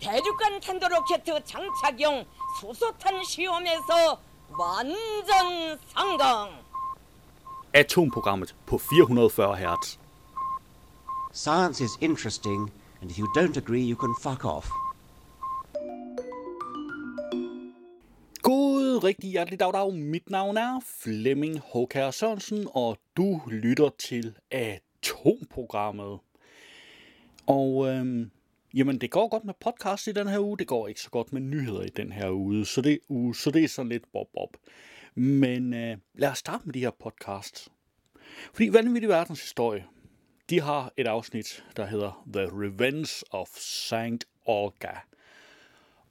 대륙간 탄도로켓 장착용 수소탄 시험에서 완전 성공. Atomprogrammet på 440 Hz. Science is interesting, and if you don't agree, you can fuck off. God rigtig hjertelig dag, dag. Mit navn er Flemming Håkær Sørensen, og du lytter til Atomprogrammet. Og øhm, jamen, det går godt med podcast i den her uge, det går ikke så godt med nyheder i den her uge, så det, uge, så det er sådan lidt bob-bob. Men øh, lad os starte med de her podcasts. Fordi Vanvittig Verdens Historie, de har et afsnit, der hedder The Revenge of Saint Olga.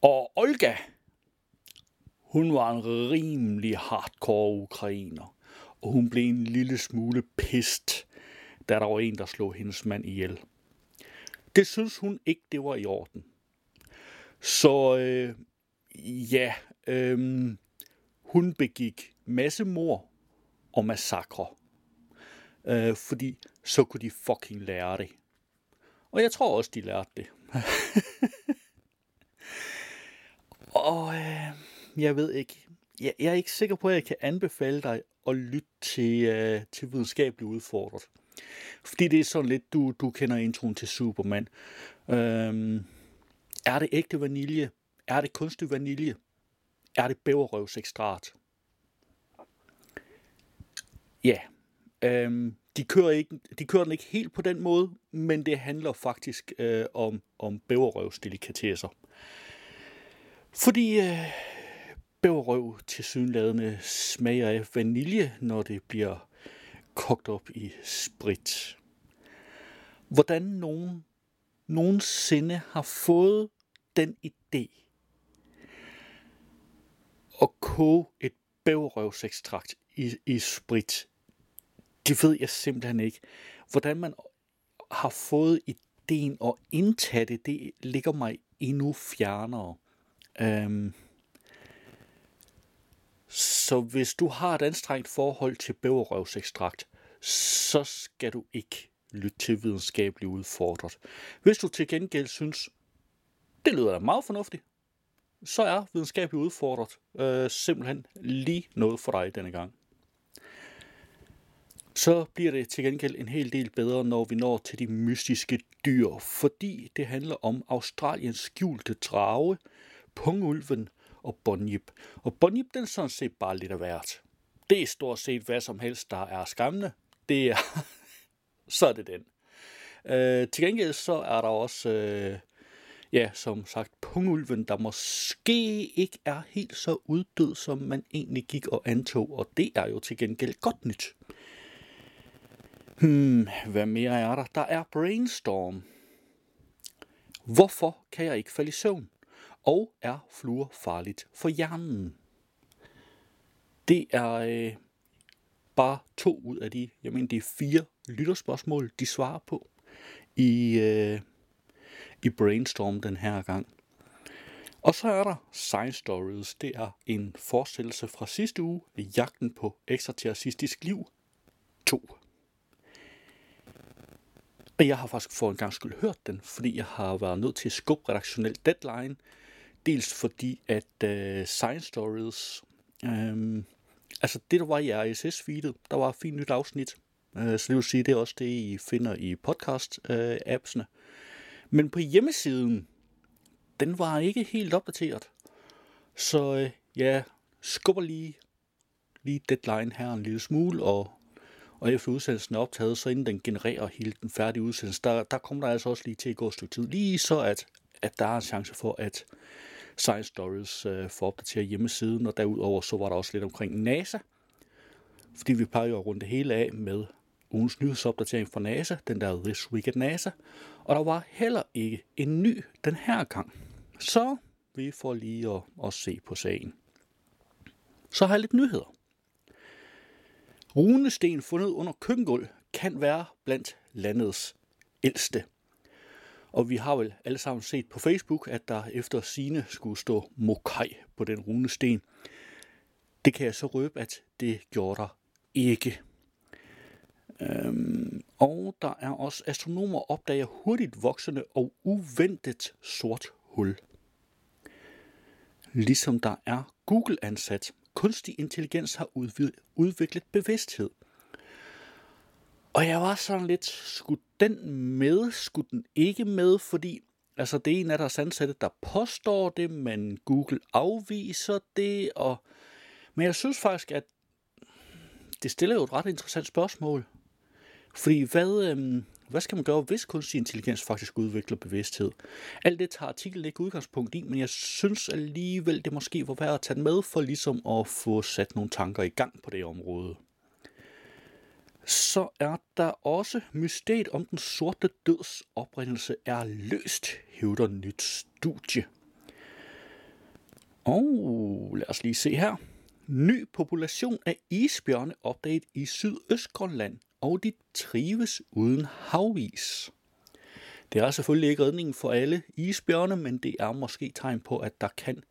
Og Olga, hun var en rimelig hardcore ukrainer, og hun blev en lille smule pist, da der var en, der slog hendes mand ihjel. Det synes hun ikke, det var i orden. Så øh, ja, øh, hun begik massemord og massakre. Øh, fordi så kunne de fucking lære det. Og jeg tror også, de lærte det. og øh, jeg ved ikke. Jeg, jeg er ikke sikker på, at jeg kan anbefale dig at lytte til, øh, til videnskabeligt udfordret. Fordi det er sådan lidt, du, du kender introen til Superman. Øhm, er det ægte vanilje? Er det kunstig vanilje? Er det bæverrøvsekstrat? Ja, øhm, de, kører ikke, de kører den ikke helt på den måde, men det handler faktisk øh, om, om bæverrøvsdelikatesser. Fordi øh, bæverrøv til synlædende smager af vanilje, når det bliver kogt op i sprit. Hvordan nogen nogensinde har fået den idé at koge et bæverrøvsekstrakt i, i sprit, det ved jeg simpelthen ikke. Hvordan man har fået ideen at indtage det, det ligger mig endnu fjernere. Øhm, så hvis du har et anstrengt forhold til bæverrøvsekstrakt, så skal du ikke lytte til videnskabeligt udfordret. Hvis du til gengæld synes, det lyder da meget fornuftigt, så er videnskabeligt udfordret øh, simpelthen lige noget for dig denne gang. Så bliver det til gengæld en hel del bedre, når vi når til de mystiske dyr, fordi det handler om Australiens skjulte drage, pungulven og Bonjib. Og Bonjib, den er sådan set bare lidt af hvert. Det er stort set hvad som helst, der er skræmmende. Det er, så er det den. Øh, til gengæld så er der også, øh, ja, som sagt, pungulven, der måske ikke er helt så uddød, som man egentlig gik og antog, og det er jo til gengæld godt nyt. Hmm, hvad mere er der? Der er brainstorm. Hvorfor kan jeg ikke falde i søvn? Og er fluor farligt for hjernen? Det er øh, bare to ud af de, jeg mener, det er fire lytterspørgsmål, de svarer på i, øh, i Brainstorm den her gang. Og så er der Science Stories. Det er en forestillelse fra sidste uge, Jagten på ekstraterroristisk liv 2. Og jeg har faktisk for en gang skyld hørt den, fordi jeg har været nødt til at skubbe redaktionel deadline. Dels fordi, at øh, Science Stories, øh, altså det der var i RSS-feedet, der var et fint nyt afsnit. Øh, så det vil sige, det er også det, I finder i podcast-appsene. Øh, Men på hjemmesiden, den var ikke helt opdateret. Så øh, jeg skubber lige, lige deadline her en lille smule, og og efter udsendelsen er optaget, så inden den genererer hele den færdige udsendelse, der, der kommer der altså også lige til at gå et stykke tid. Lige så, at, at der er en chance for, at Science Stories øh, for at opdatere hjemmesiden, og derudover så var der også lidt omkring NASA, fordi vi plejer jo at runde det hele af med ugens nyhedsopdatering fra NASA, den der This Week at NASA, og der var heller ikke en ny den her gang. Så vi får lige at, at se på sagen. Så har jeg lidt nyheder. Runesten fundet under køkkengulv kan være blandt landets ældste. Og vi har vel alle sammen set på Facebook, at der efter sine skulle stå Mokai på den runesten. Det kan jeg så røbe, at det gjorde der ikke. Øhm, og der er også astronomer opdager hurtigt voksende og uventet sort hul. Ligesom der er Google-ansat. Kunstig intelligens har udviklet bevidsthed. Og jeg var sådan lidt, skulle den med, skulle den ikke med, fordi altså det er en af deres ansatte, der påstår det, men Google afviser det, og men jeg synes faktisk, at det stiller jo et ret interessant spørgsmål. Fordi hvad, øhm, hvad skal man gøre, hvis kunstig intelligens faktisk udvikler bevidsthed? Alt det tager artiklen ikke udgangspunkt i, men jeg synes alligevel, det måske var værd at tage med for ligesom at få sat nogle tanker i gang på det område. Så er der også mysteriet om den sorte døds oprindelse er løst, hævder nyt studie. Og lad os lige se her. Ny population af isbjørne opdaget i Sydøstgrønland, og de trives uden havis. Det er selvfølgelig ikke redningen for alle isbjørne, men det er måske tegn på, at der kan,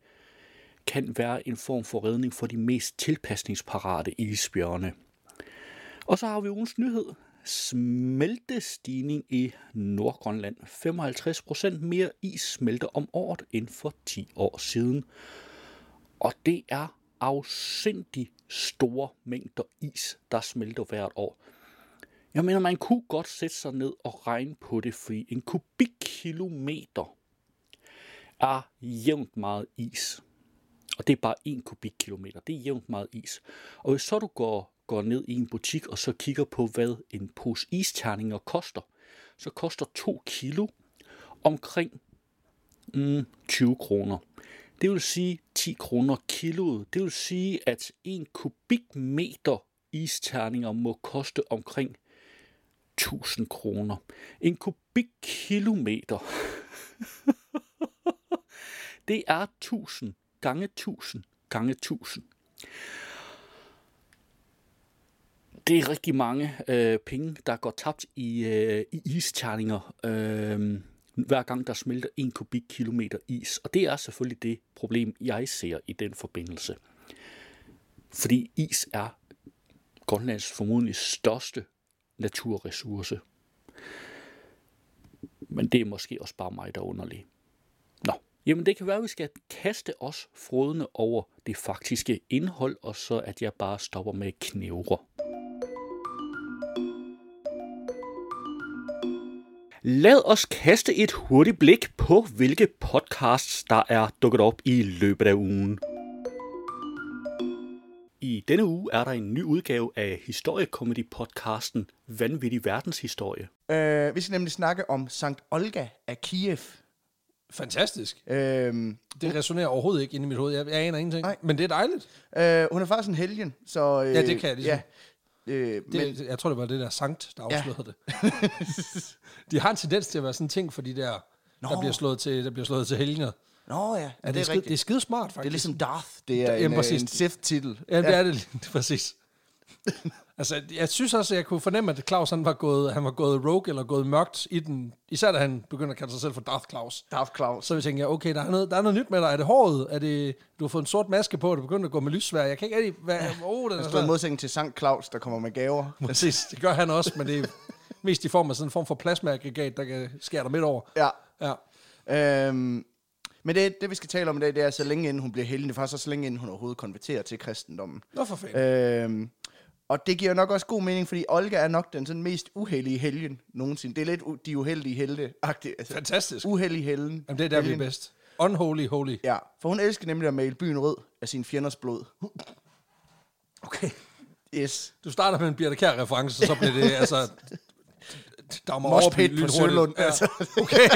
kan være en form for redning for de mest tilpasningsparate isbjørne. Og så har vi ugens nyhed. Smeltestigning i Nordgrønland. 55% mere is smelter om året end for 10 år siden. Og det er afsindig store mængder is, der smelter hvert år. Jeg mener, man kunne godt sætte sig ned og regne på det, fordi en kubikkilometer er jævnt meget is. Og det er bare en kubikkilometer. Det er jævnt meget is. Og hvis så du går, går ned i en butik og så kigger på, hvad en pose isterninger koster, så koster 2 kilo omkring mm, 20 kroner. Det vil sige 10 kroner kiloet. Det vil sige, at en kubikmeter isterninger må koste omkring 1000 kroner. En kubikkilometer. det er 1000 gange 1000 gange 1000. Det er rigtig mange øh, penge, der går tabt i, øh, i isterninger. Øh, hver gang der smelter en kubikkilometer is. Og det er selvfølgelig det problem, jeg ser i den forbindelse. Fordi is er Grønlands formodentlig største naturressource. Men det er måske også bare mig, der er underlig. Nå, jamen det kan være, at vi skal kaste os frodende over det faktiske indhold, og så at jeg bare stopper med knævre. Lad os kaste et hurtigt blik på, hvilke podcasts, der er dukket op i løbet af ugen. I denne uge er der en ny udgave af historiekomedy-podcasten Vanvittig Verdenshistorie. Øh, vi skal nemlig snakke om Sankt Olga af Kiev. Fantastisk. Øh, Det resonerer overhovedet ikke inde i mit hoved. Jeg, jeg aner ingenting. Nej. Men det er dejligt. øh, hun er faktisk en helgen, så... Øh, Ja, det kan jeg ligesom. Ja, øh, Det, men, jeg tror, det var det der sankt, der Ja. afslørede det. de har en tendens til at være sådan en ting for de der, der Nå. bliver slået til, der bliver slået til helgener. Nå ja, ja Ja, det, det, er skide, det er skide smart, faktisk. Det er ligesom Darth. Det er Jamen, en, øh, en Sith-titel. Ja, det er det præcis. Altså, jeg synes også, at jeg kunne fornemme, at Claus han var, gået, han var gået rogue eller gået mørkt i den. Især da han begyndte at kalde sig selv for Darth Claus. Darth Klaus. Så vi tænkte, okay, der er, noget, der er noget nyt med dig. Er det håret? Er det, du har fået en sort maske på, og du begynder at gå med lyssvær. Jeg kan ikke rigtig... Hvad, oh, den er står i modsætning til Sankt Claus, der kommer med gaver. Præcis, det gør han også, men det er mest i form af sådan en form for plasmaaggregat, der kan skære dig midt over. Ja. Ja. Øhm, men det, det, vi skal tale om i dag, det er så længe inden hun bliver helgen. Det er faktisk også så længe inden hun overhovedet konverterer til kristendommen. Nå for fanden. Øhm, og det giver nok også god mening, fordi Olga er nok den sådan mest uheldige helgen nogensinde. Det er lidt u- de uheldige helte -agtigt. altså, Fantastisk. Uheldige helgen. Jamen, det er der, vi er helgen. bedst. Unholy, holy. Ja, for hun elsker nemlig at male byen rød af sin fjenders blod. Okay. Yes. Du starter med en Birte Kjær reference, så bliver det altså... Der må overbyde på. Sølund, Ja. altså. Okay.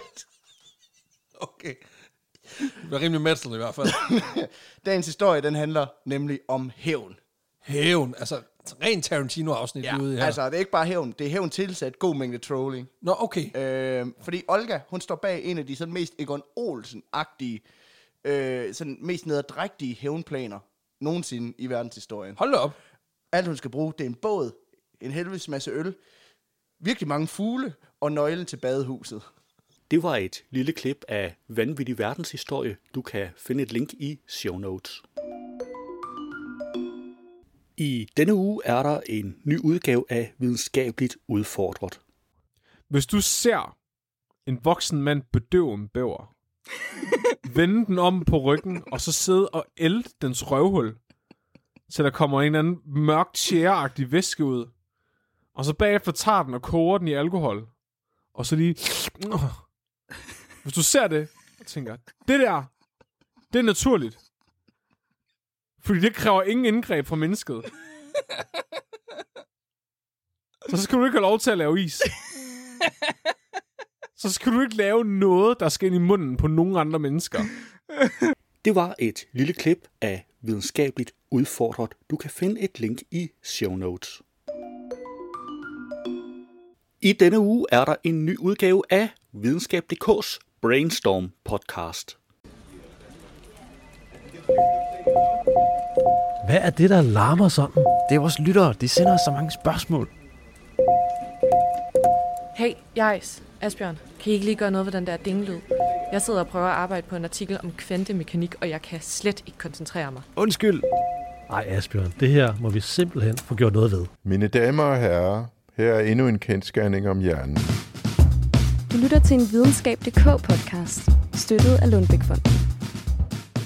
okay. Det bliver rimelig metal i hvert fald. Dagens historie, den handler nemlig om hævn. Hævn. Altså, rent Tarantino-afsnit ja, ude her. altså det er ikke bare hævn, det er hævn tilsat god mængde trolling. Nå, okay. Øh, fordi Olga, hun står bag en af de sådan mest Egon Olsen-agtige, øh, sådan mest nederdrægtige hævnplaner nogensinde i verdenshistorien. Hold da op. Alt hun skal bruge, det er en båd, en helvedes masse øl, virkelig mange fugle og nøglen til badehuset. Det var et lille klip af Vanvittig Verdenshistorie. Du kan finde et link i show notes. I denne uge er der en ny udgave af Videnskabeligt Udfordret. Hvis du ser en voksen mand bedøve en bæver, vende den om på ryggen, og så sidde og elde dens røvhul, så der kommer en eller anden mørk tjæreagtig væske ud. Og så bagefter tager den og koger den i alkohol. Og så lige... Hvis du ser det, og tænker, det der, det er naturligt. Fordi det kræver ingen indgreb fra mennesket. Så skal du ikke have lov til at lave is. Så skal du ikke lave noget, der skal ind i munden på nogen andre mennesker. Det var et lille klip af videnskabeligt udfordret. Du kan finde et link i show notes. I denne uge er der en ny udgave af Videnskab.dk's Brainstorm podcast. Hvad er det, der larmer sådan? Det er vores lyttere. De sender os så mange spørgsmål. Hey, Jais, Asbjørn, kan I ikke lige gøre noget ved den der dinglyd? Jeg sidder og prøver at arbejde på en artikel om kvantemekanik, og jeg kan slet ikke koncentrere mig. Undskyld. Ej, Asbjørn, det her må vi simpelthen få gjort noget ved. Mine damer og herrer, her er endnu en kendskærning om hjernen. Du lytter til en videnskab.dk podcast, støttet af Lundbækfonden.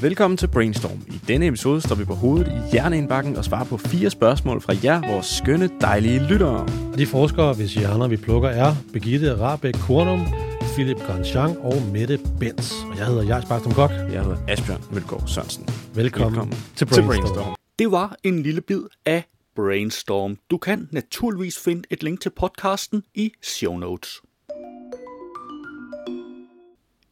Velkommen til Brainstorm. I denne episode står vi på hovedet i hjerneindbakken og svarer på fire spørgsmål fra jer, vores skønne, dejlige lyttere. De forskere, hvis hjerner vi plukker, er Birgitte Rabeck Kornum, Philip Grandjean og Mette Benz. Og jeg hedder Jais Bartrum Kok. Jeg hedder Asbjørn Mølgaard Sørensen. Velkommen, Velkommen til til Brainstorm. Brainstorm. Det var en lille bid af Brainstorm. Du kan naturligvis finde et link til podcasten i show notes.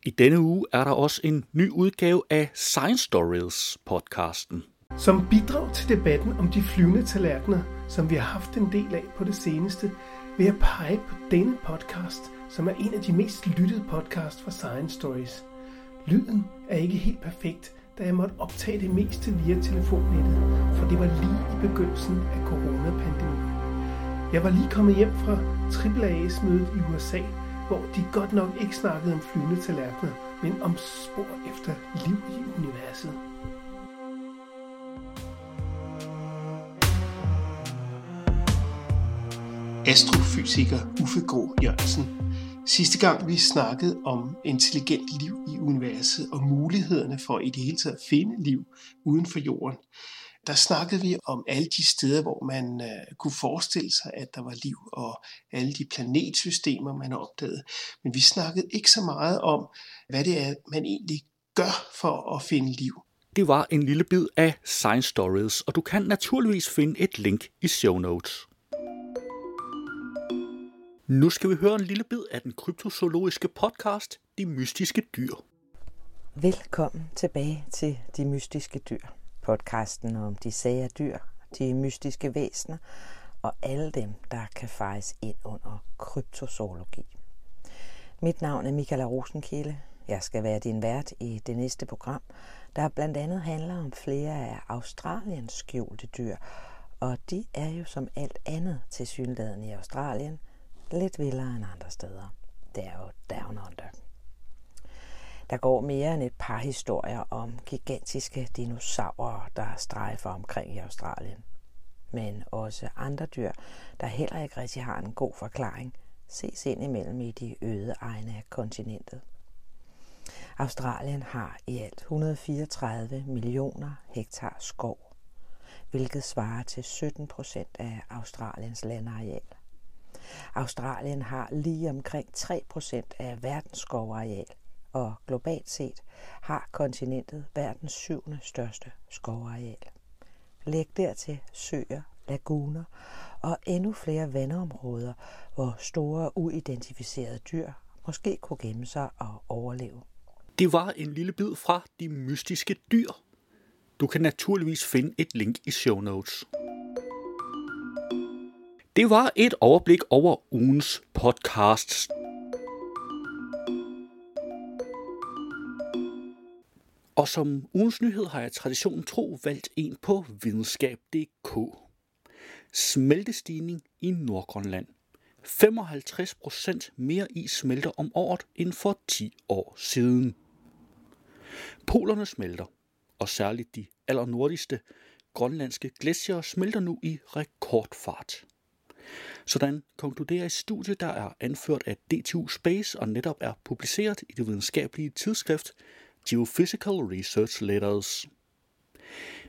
I denne uge er der også en ny udgave af Science Stories podcasten. Som bidrag til debatten om de flyvende tallerkener, som vi har haft en del af på det seneste, vil jeg pege på denne podcast, som er en af de mest lyttede podcast fra Science Stories. Lyden er ikke helt perfekt, da jeg måtte optage det meste via telefonnettet, for det var lige i begyndelsen af coronapandemien. Jeg var lige kommet hjem fra AAA's-mødet i USA, hvor de godt nok ikke snakkede om flyvende tallerkener, men om spor efter liv i universet. astrofysiker Uffe Grå Jørgensen. Sidste gang vi snakkede om intelligent liv i universet og mulighederne for i det hele taget at finde liv uden for jorden, der snakkede vi om alle de steder, hvor man uh, kunne forestille sig, at der var liv, og alle de planetsystemer, man har opdaget. Men vi snakkede ikke så meget om, hvad det er, man egentlig gør for at finde liv. Det var en lille bid af Science Stories, og du kan naturligvis finde et link i show notes. Nu skal vi høre en lille bid af den kryptozoologiske podcast, De Mystiske Dyr. Velkommen tilbage til De Mystiske Dyr. Podcasten om de sære dyr, de mystiske væsener og alle dem, der kan fejes ind under kryptozoologi. Mit navn er Michaela Rosenkilde. Jeg skal være din vært i det næste program, der blandt andet handler om flere af Australiens skjulte dyr, og de er jo som alt andet til synligheden i Australien lidt vildere end andre steder. Det er jo down under. Der går mere end et par historier om gigantiske dinosaurer, der strejfer omkring i Australien. Men også andre dyr, der heller ikke rigtig har en god forklaring, ses ind imellem i de øde egne af kontinentet. Australien har i alt 134 millioner hektar skov, hvilket svarer til 17 procent af Australiens landareal. Australien har lige omkring 3 procent af verdens skovareal, og globalt set har kontinentet verdens syvende største skovareal. Læg dertil søer, laguner og endnu flere vandområder, hvor store uidentificerede dyr måske kunne gemme sig og overleve. Det var en lille bid fra De Mystiske Dyr. Du kan naturligvis finde et link i show notes. Det var et overblik over ugens podcasts. Og som ugens nyhed har jeg traditionen tro valgt en på videnskab.dk. Smeltestigning i Nordgrønland. 55% mere is smelter om året end for 10 år siden. Polerne smelter, og særligt de allernordligste grønlandske glaciere smelter nu i rekordfart. Sådan konkluderer et studie, der er anført af DTU Space og netop er publiceret i det videnskabelige tidsskrift Geophysical Research Letters.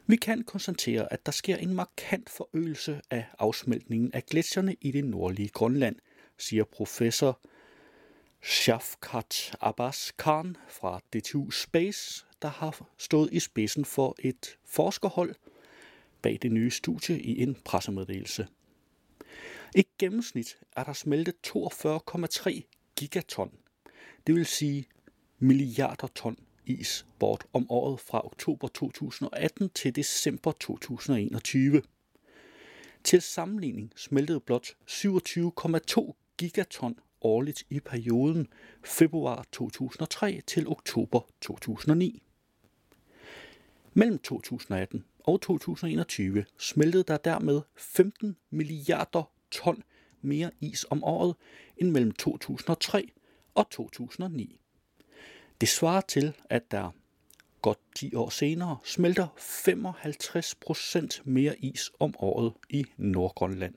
Vi kan konstatere, at der sker en markant forøgelse af afsmeltningen af gletsjerne i det nordlige Grønland, siger professor Shafkat Abbas Khan fra DTU Space, der har stået i spidsen for et forskerhold bag det nye studie i en pressemeddelelse. I gennemsnit er der smeltet 42,3 gigaton, det vil sige milliarder ton is bort om året fra oktober 2018 til december 2021. Til sammenligning smeltede blot 27,2 gigaton årligt i perioden februar 2003 til oktober 2009. Mellem 2018 og 2021 smeltede der dermed 15 milliarder ton mere is om året end mellem 2003 og 2009. Det svarer til, at der godt 10 år senere smelter 55 procent mere is om året i Nordgrønland.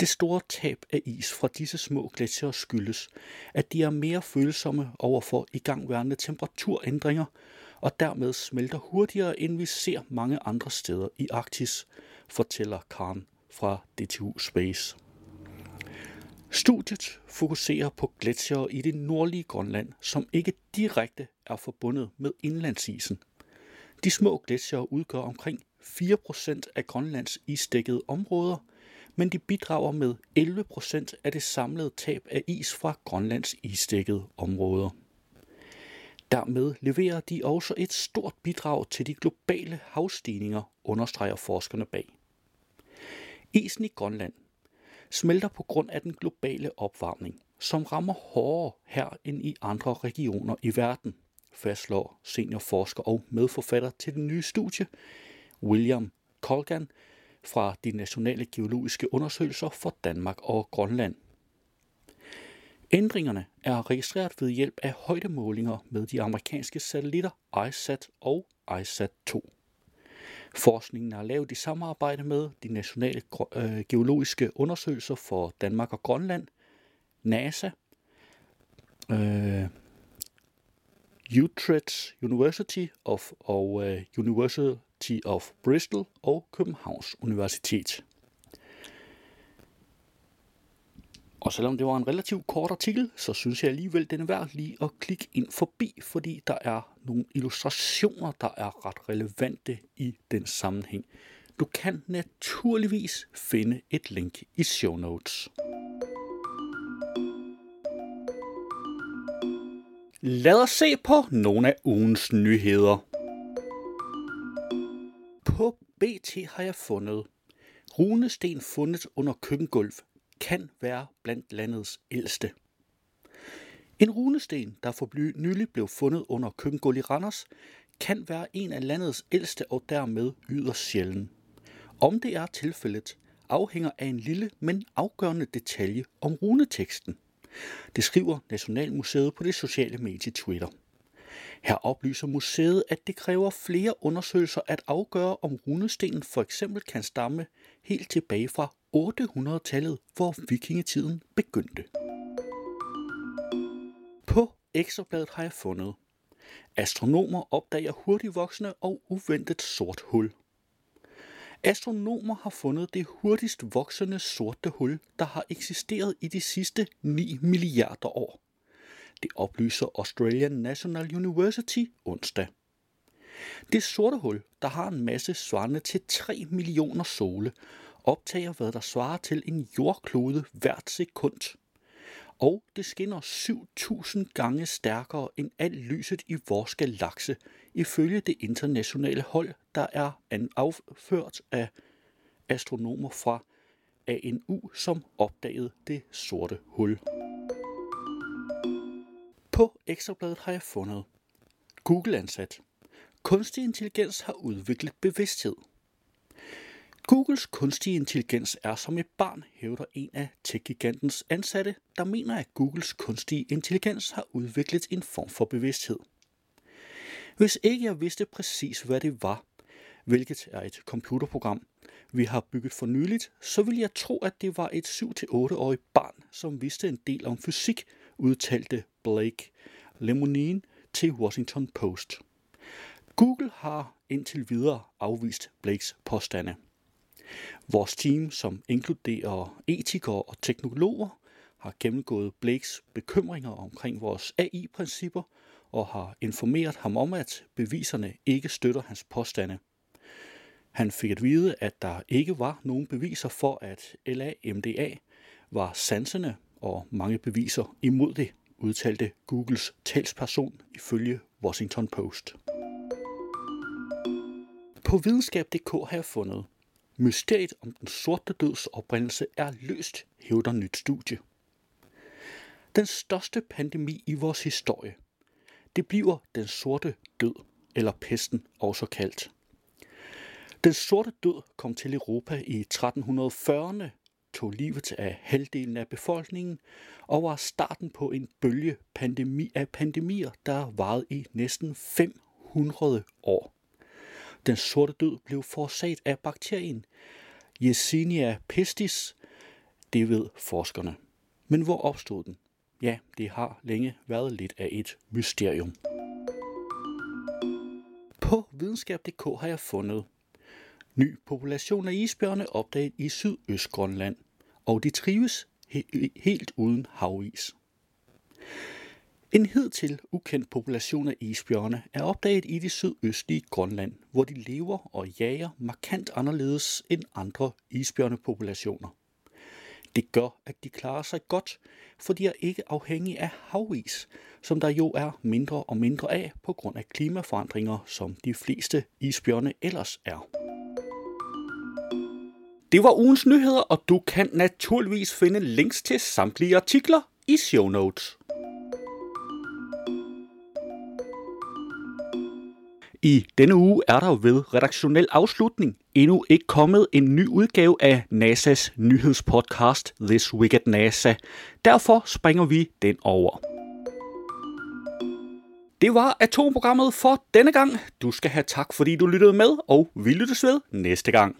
Det store tab af is fra disse små gletsjere skyldes, at de er mere følsomme over for igangværende temperaturændringer, og dermed smelter hurtigere, end vi ser mange andre steder i Arktis, fortæller Karen fra DTU Space. Studiet fokuserer på gletsjere i det nordlige Grønland, som ikke direkte er forbundet med indlandsisen. De små gletsjere udgør omkring 4% af Grønlands isdækkede områder, men de bidrager med 11% af det samlede tab af is fra Grønlands isdækkede områder. Dermed leverer de også et stort bidrag til de globale havstigninger, understreger forskerne bag. Isen i Grønland smelter på grund af den globale opvarmning, som rammer hårdere her end i andre regioner i verden, fastslår seniorforsker og medforfatter til den nye studie, William Colgan, fra de nationale geologiske undersøgelser for Danmark og Grønland. Ændringerne er registreret ved hjælp af højdemålinger med de amerikanske satellitter ISAT og ISAT-2. Forskningen er lavet i samarbejde med de nationale øh, geologiske undersøgelser for Danmark og Grønland, NASA, øh, Utrecht University of, og øh, University of Bristol og Københavns Universitet. Og selvom det var en relativt kort artikel, så synes jeg alligevel, den er værd lige at klikke ind forbi, fordi der er nogle illustrationer, der er ret relevante i den sammenhæng. Du kan naturligvis finde et link i show notes. Lad os se på nogle af ugens nyheder. På BT har jeg fundet runesten fundet under køkkengulv kan være blandt landets ældste. En runesten, der for nylig blev fundet under køkkengulv i Randers, kan være en af landets ældste og dermed yderst sjælden. Om det er tilfældet, afhænger af en lille, men afgørende detalje om runeteksten. Det skriver Nationalmuseet på det sociale medie Twitter. Her oplyser museet, at det kræver flere undersøgelser at afgøre, om runestenen for eksempel kan stamme helt tilbage fra 800-tallet, hvor vikingetiden begyndte. På ekstrabladet har jeg fundet. Astronomer opdager hurtigt voksende og uventet sort hul. Astronomer har fundet det hurtigst voksende sorte hul, der har eksisteret i de sidste 9 milliarder år. Det oplyser Australian National University onsdag. Det sorte hul, der har en masse svarende til 3 millioner sole, optager hvad der svarer til en jordklode hvert sekund. Og det skinner 7000 gange stærkere end alt lyset i vores galakse, ifølge det internationale hold, der er afført af astronomer fra ANU, som opdagede det sorte hul. På Ekstrabladet har jeg fundet Google-ansat. Kunstig intelligens har udviklet bevidsthed. Googles kunstige intelligens er som et barn, hævder en af tech-gigantens ansatte, der mener, at Googles kunstige intelligens har udviklet en form for bevidsthed. Hvis ikke jeg vidste præcis, hvad det var, hvilket er et computerprogram, vi har bygget for nyligt, så vil jeg tro, at det var et 7-8-årigt barn, som vidste en del om fysik, udtalte Blake Lemonine til Washington Post. Google har indtil videre afvist Blakes påstande. Vores team, som inkluderer etikere og teknologer, har gennemgået Blakes bekymringer omkring vores AI-principper og har informeret ham om, at beviserne ikke støtter hans påstande. Han fik at vide, at der ikke var nogen beviser for, at LAMDA var sansende, og mange beviser imod det, udtalte Googles talsperson ifølge Washington Post. På videnskab.dk har jeg fundet, mysteriet om den sorte døds oprindelse er løst, hævder nyt studie. Den største pandemi i vores historie. Det bliver den sorte død, eller pesten også kaldt. Den sorte død kom til Europa i 1340'erne, tog livet af halvdelen af befolkningen og var starten på en bølge pandemi af pandemier, der varede i næsten 500 år. Den sorte død blev forårsaget af bakterien Yersinia pestis. Det ved forskerne. Men hvor opstod den? Ja, det har længe været lidt af et mysterium. På videnskab.dk har jeg fundet ny population af isbjørne opdaget i Sydøstgrønland, og de trives he- helt uden havis. En hidtil ukendt population af isbjørne er opdaget i det sydøstlige Grønland, hvor de lever og jager markant anderledes end andre isbjørnepopulationer. Det gør, at de klarer sig godt, for de er ikke afhængige af havis, som der jo er mindre og mindre af på grund af klimaforandringer, som de fleste isbjørne ellers er. Det var ugens nyheder, og du kan naturligvis finde links til samtlige artikler i show notes. I denne uge er der ved redaktionel afslutning endnu ikke kommet en ny udgave af NASA's nyhedspodcast This Week at NASA. Derfor springer vi den over. Det var atomprogrammet for denne gang. Du skal have tak, fordi du lyttede med, og vi lyttes ved næste gang.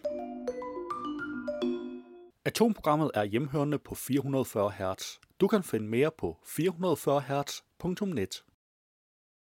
Atomprogrammet er hjemhørende på 440 Hz. Du kan finde mere på 440 Hz.net.